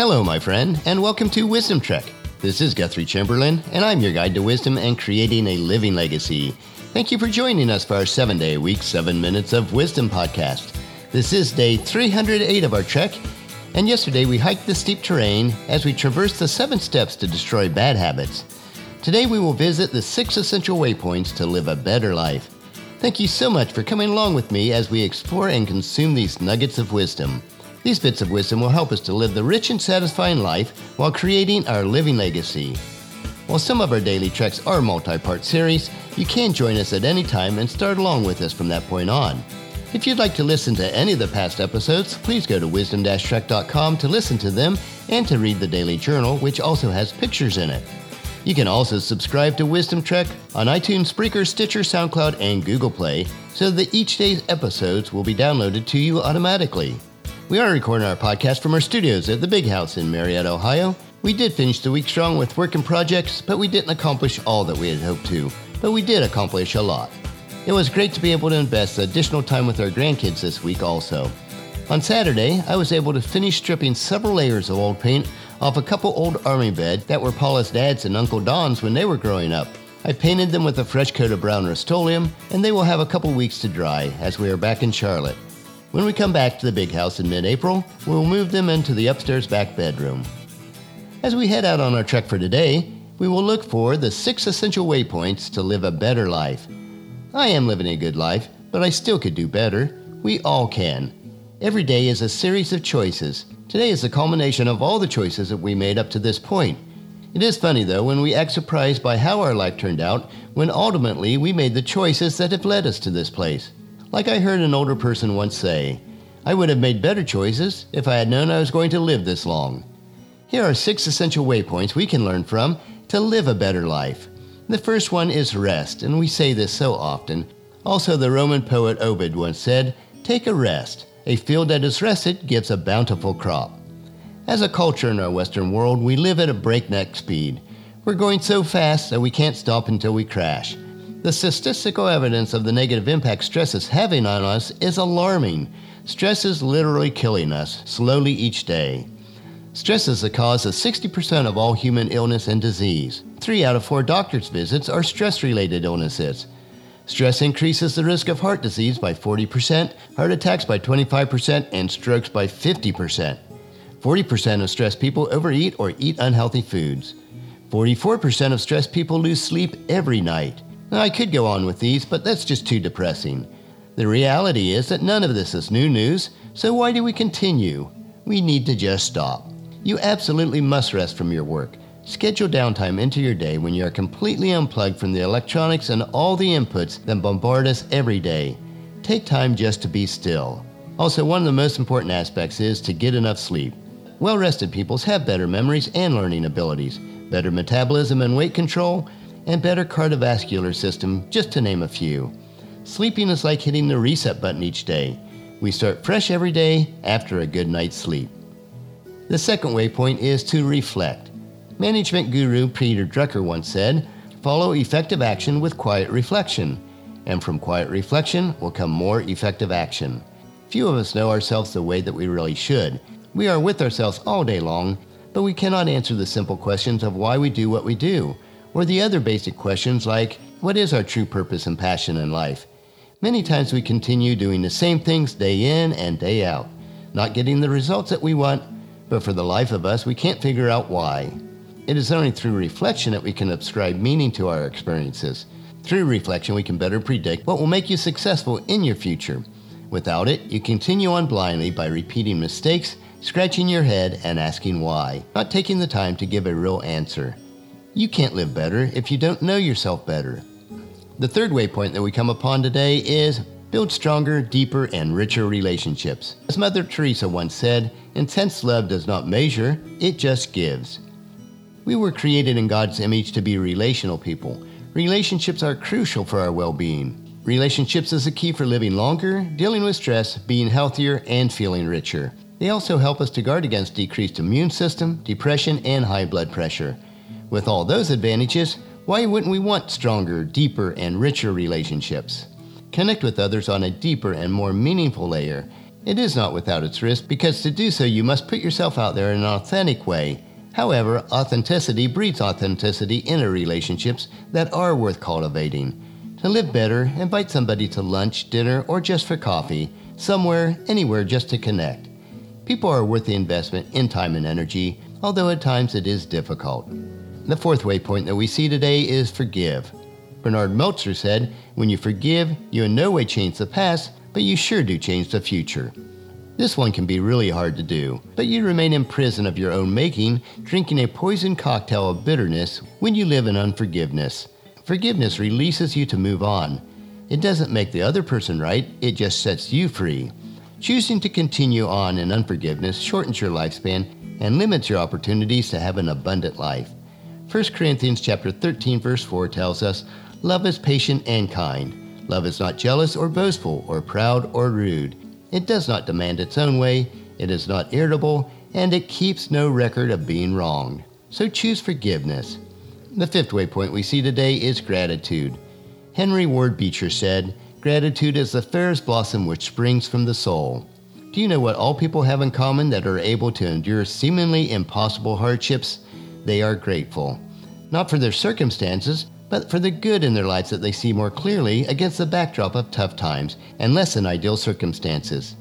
Hello, my friend, and welcome to Wisdom Trek. This is Guthrie Chamberlain, and I'm your guide to wisdom and creating a living legacy. Thank you for joining us for our seven day week, seven minutes of wisdom podcast. This is day 308 of our trek, and yesterday we hiked the steep terrain as we traversed the seven steps to destroy bad habits. Today we will visit the six essential waypoints to live a better life. Thank you so much for coming along with me as we explore and consume these nuggets of wisdom. These bits of wisdom will help us to live the rich and satisfying life while creating our living legacy. While some of our daily treks are multi part series, you can join us at any time and start along with us from that point on. If you'd like to listen to any of the past episodes, please go to wisdom trek.com to listen to them and to read the daily journal, which also has pictures in it. You can also subscribe to Wisdom Trek on iTunes, Spreaker, Stitcher, SoundCloud, and Google Play so that each day's episodes will be downloaded to you automatically. We are recording our podcast from our studios at the Big House in Marietta, Ohio. We did finish the week strong with work and projects, but we didn't accomplish all that we had hoped to. But we did accomplish a lot. It was great to be able to invest additional time with our grandkids this week also. On Saturday, I was able to finish stripping several layers of old paint off a couple old army beds that were Paula's dad's and Uncle Don's when they were growing up. I painted them with a fresh coat of brown Rust-Oleum, and they will have a couple weeks to dry as we are back in Charlotte. When we come back to the big house in mid April, we'll move them into the upstairs back bedroom. As we head out on our trek for today, we will look for the six essential waypoints to live a better life. I am living a good life, but I still could do better. We all can. Every day is a series of choices, Today is the culmination of all the choices that we made up to this point. It is funny, though, when we act surprised by how our life turned out when ultimately we made the choices that have led us to this place. Like I heard an older person once say, I would have made better choices if I had known I was going to live this long. Here are six essential waypoints we can learn from to live a better life. The first one is rest, and we say this so often. Also, the Roman poet Ovid once said, Take a rest. A field that is rested gives a bountiful crop. As a culture in our Western world, we live at a breakneck speed. We're going so fast that we can't stop until we crash. The statistical evidence of the negative impact stress is having on us is alarming. Stress is literally killing us, slowly each day. Stress is the cause of 60% of all human illness and disease. Three out of four doctor's visits are stress related illnesses. Stress increases the risk of heart disease by 40%, heart attacks by 25%, and strokes by 50%. 40% of stressed people overeat or eat unhealthy foods. 44% of stressed people lose sleep every night. Now, I could go on with these, but that's just too depressing. The reality is that none of this is new news, so why do we continue? We need to just stop. You absolutely must rest from your work. Schedule downtime into your day when you are completely unplugged from the electronics and all the inputs that bombard us every day. Take time just to be still. Also, one of the most important aspects is to get enough sleep. Well rested peoples have better memories and learning abilities, better metabolism and weight control, and better cardiovascular system, just to name a few. Sleeping is like hitting the reset button each day. We start fresh every day after a good night's sleep. The second waypoint is to reflect. Management guru Peter Drucker once said, Follow effective action with quiet reflection, and from quiet reflection will come more effective action. Few of us know ourselves the way that we really should. We are with ourselves all day long, but we cannot answer the simple questions of why we do what we do, or the other basic questions like, What is our true purpose and passion in life? Many times we continue doing the same things day in and day out, not getting the results that we want, but for the life of us, we can't figure out why. It is only through reflection that we can ascribe meaning to our experiences. Through reflection, we can better predict what will make you successful in your future. Without it, you continue on blindly by repeating mistakes, scratching your head, and asking why, not taking the time to give a real answer. You can't live better if you don't know yourself better. The third waypoint that we come upon today is build stronger, deeper, and richer relationships. As Mother Teresa once said, intense love does not measure, it just gives. We were created in God's image to be relational people. Relationships are crucial for our well being. Relationships is a key for living longer, dealing with stress, being healthier, and feeling richer. They also help us to guard against decreased immune system, depression, and high blood pressure. With all those advantages, why wouldn't we want stronger, deeper, and richer relationships? Connect with others on a deeper and more meaningful layer It is not without its risk because to do so you must put yourself out there in an authentic way. However, authenticity breeds authenticity in relationships that are worth cultivating. To live better, invite somebody to lunch, dinner, or just for coffee, somewhere, anywhere just to connect. People are worth the investment in time and energy, although at times it is difficult. The fourth waypoint that we see today is forgive. Bernard Meltzer said, When you forgive, you in no way change the past, but you sure do change the future. This one can be really hard to do, but you remain in prison of your own making, drinking a poison cocktail of bitterness when you live in unforgiveness. Forgiveness releases you to move on. It doesn't make the other person right, it just sets you free. Choosing to continue on in unforgiveness shortens your lifespan and limits your opportunities to have an abundant life. 1 Corinthians chapter 13 verse 4 tells us, "Love is patient and kind. Love is not jealous or boastful or proud or rude. It does not demand its own way, it is not irritable, and it keeps no record of being wronged." So choose forgiveness. The fifth waypoint we see today is gratitude. Henry Ward Beecher said, Gratitude is the fairest blossom which springs from the soul. Do you know what all people have in common that are able to endure seemingly impossible hardships? They are grateful. Not for their circumstances, but for the good in their lives that they see more clearly against the backdrop of tough times and less than ideal circumstances.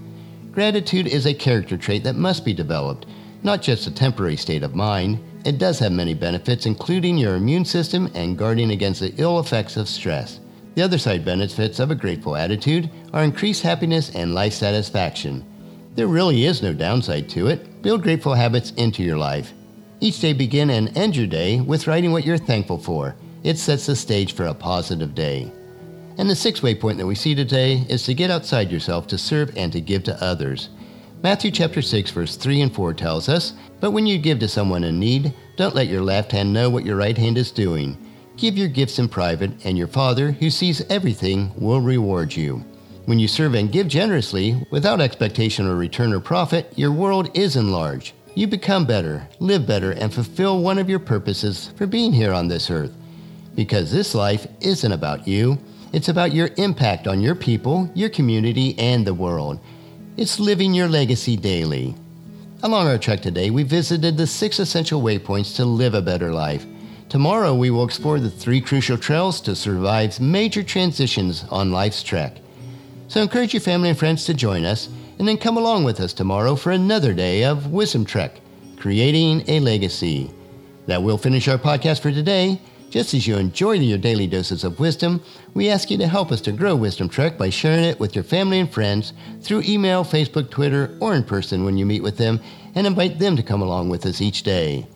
Gratitude is a character trait that must be developed, not just a temporary state of mind. It does have many benefits, including your immune system and guarding against the ill effects of stress. The other side benefits of a grateful attitude are increased happiness and life satisfaction. There really is no downside to it. Build grateful habits into your life. Each day begin and end your day with writing what you're thankful for. It sets the stage for a positive day. And the sixth waypoint that we see today is to get outside yourself to serve and to give to others. Matthew chapter 6 verse 3 and 4 tells us, "But when you give to someone in need, don't let your left hand know what your right hand is doing. Give your gifts in private, and your Father, who sees everything, will reward you." When you serve and give generously, without expectation or return or profit, your world is enlarged. You become better, live better, and fulfill one of your purposes for being here on this earth. Because this life isn't about you, it's about your impact on your people, your community, and the world. It's living your legacy daily. Along our trek today, we visited the six essential waypoints to live a better life. Tomorrow, we will explore the three crucial trails to survive major transitions on life's trek. So encourage your family and friends to join us, and then come along with us tomorrow for another day of Wisdom Trek, creating a legacy. That will finish our podcast for today. Just as you enjoy your daily doses of wisdom, we ask you to help us to grow Wisdom Trek by sharing it with your family and friends through email, Facebook, Twitter, or in person when you meet with them, and invite them to come along with us each day.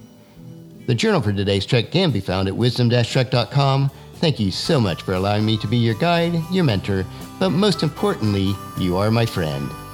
The journal for today's trek can be found at wisdom-trek.com. Thank you so much for allowing me to be your guide, your mentor, but most importantly, you are my friend,